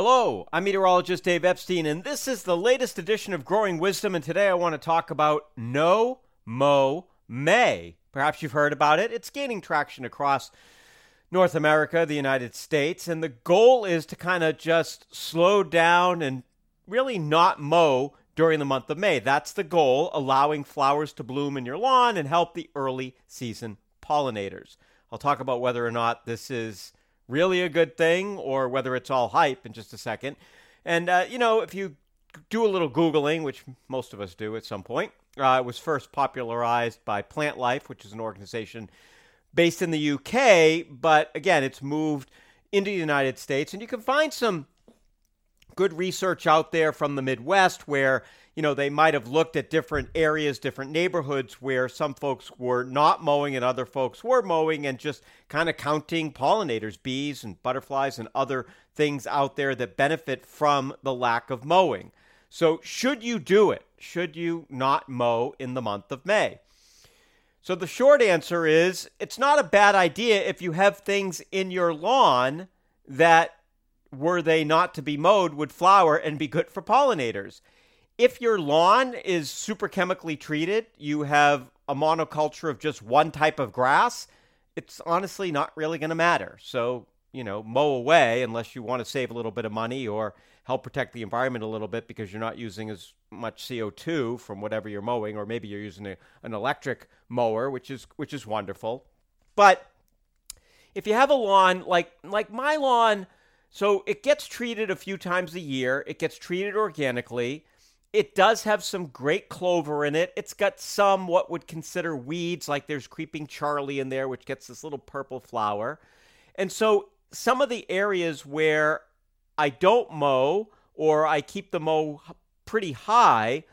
Hello, I'm meteorologist Dave Epstein, and this is the latest edition of Growing Wisdom. And today I want to talk about No Mow May. Perhaps you've heard about it. It's gaining traction across North America, the United States, and the goal is to kind of just slow down and really not mow during the month of May. That's the goal, allowing flowers to bloom in your lawn and help the early season pollinators. I'll talk about whether or not this is really a good thing or whether it's all hype in just a second. And, uh, you know, if you do a little Googling, which most of us do at some point, uh, it was first popularized by Plantlife, which is an organization based in the UK, but again, it's moved into the United States. And you can find some good research out there from the Midwest where you know, they might have looked at different areas, different neighborhoods where some folks were not mowing and other folks were mowing and just kind of counting pollinators, bees and butterflies and other things out there that benefit from the lack of mowing. So, should you do it? Should you not mow in the month of May? So, the short answer is it's not a bad idea if you have things in your lawn that, were they not to be mowed, would flower and be good for pollinators if your lawn is super chemically treated, you have a monoculture of just one type of grass, it's honestly not really going to matter. So, you know, mow away unless you want to save a little bit of money or help protect the environment a little bit because you're not using as much CO2 from whatever you're mowing or maybe you're using a, an electric mower, which is which is wonderful. But if you have a lawn like like my lawn, so it gets treated a few times a year, it gets treated organically. It does have some great clover in it. It's got some what would consider weeds, like there's creeping Charlie in there, which gets this little purple flower. And so some of the areas where I don't mow or I keep the mow pretty high,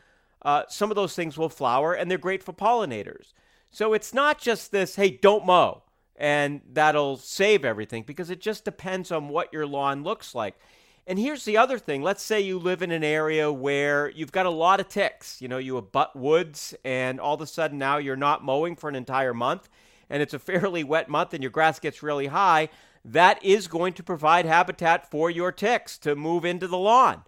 uh, some of those things will flower and they're great for pollinators. So it's not just this, hey, don't mow and that'll save everything because it just depends on what your lawn looks like. And here's the other thing. Let's say you live in an area where you've got a lot of ticks. You know, you abut woods, and all of a sudden now you're not mowing for an entire month, and it's a fairly wet month, and your grass gets really high. That is going to provide habitat for your ticks to move into the lawn.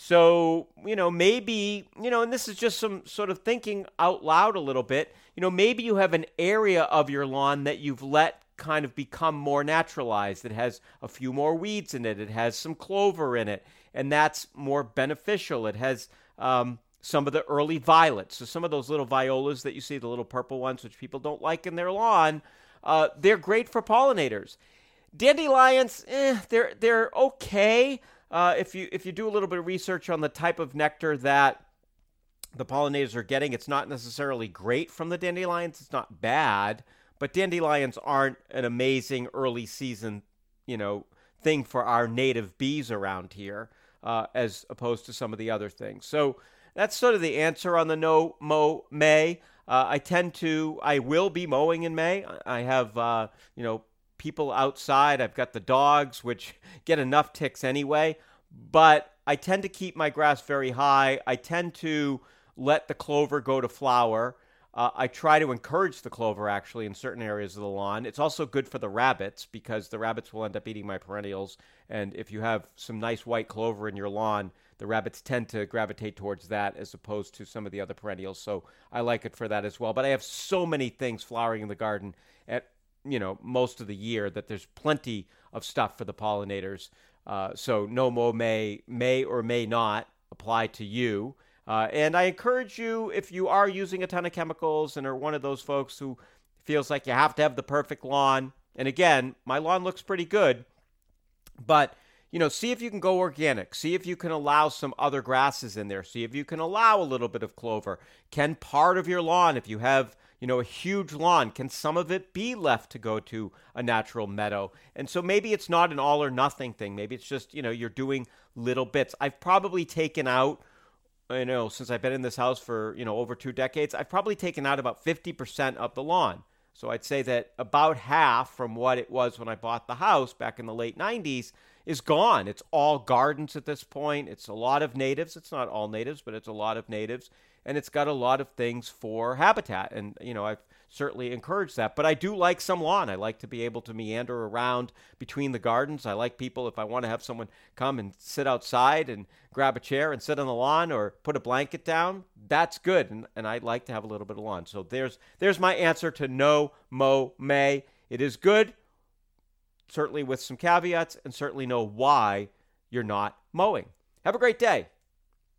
So, you know, maybe, you know, and this is just some sort of thinking out loud a little bit. You know, maybe you have an area of your lawn that you've let kind of become more naturalized. It has a few more weeds in it. It has some clover in it, and that's more beneficial. It has um, some of the early violets. So some of those little violas that you see, the little purple ones, which people don't like in their lawn, uh, they're great for pollinators. Dandelions, eh, they're they're okay uh, if you if you do a little bit of research on the type of nectar that the pollinators are getting. It's not necessarily great from the dandelions. It's not bad. But dandelions aren't an amazing early season, you know, thing for our native bees around here, uh, as opposed to some of the other things. So that's sort of the answer on the no mow May. Uh, I tend to, I will be mowing in May. I have, uh, you know, people outside. I've got the dogs, which get enough ticks anyway. But I tend to keep my grass very high. I tend to let the clover go to flower. Uh, I try to encourage the clover actually in certain areas of the lawn. It's also good for the rabbits because the rabbits will end up eating my perennials. And if you have some nice white clover in your lawn, the rabbits tend to gravitate towards that as opposed to some of the other perennials. So I like it for that as well. But I have so many things flowering in the garden at you know most of the year that there's plenty of stuff for the pollinators. Uh, so no mow may may or may not apply to you. Uh, and I encourage you, if you are using a ton of chemicals and are one of those folks who feels like you have to have the perfect lawn, and again, my lawn looks pretty good, but you know, see if you can go organic. See if you can allow some other grasses in there. See if you can allow a little bit of clover. Can part of your lawn, if you have, you know, a huge lawn, can some of it be left to go to a natural meadow? And so maybe it's not an all or nothing thing. Maybe it's just, you know, you're doing little bits. I've probably taken out I know since I've been in this house for you know over two decades, I've probably taken out about fifty percent of the lawn. So I'd say that about half from what it was when I bought the house back in the late '90s is gone. It's all gardens at this point. It's a lot of natives. It's not all natives, but it's a lot of natives, and it's got a lot of things for habitat. And you know, I've certainly encourage that. But I do like some lawn. I like to be able to meander around between the gardens. I like people, if I want to have someone come and sit outside and grab a chair and sit on the lawn or put a blanket down, that's good. And, and I'd like to have a little bit of lawn. So there's, there's my answer to no mow, may. It is good, certainly with some caveats, and certainly know why you're not mowing. Have a great day.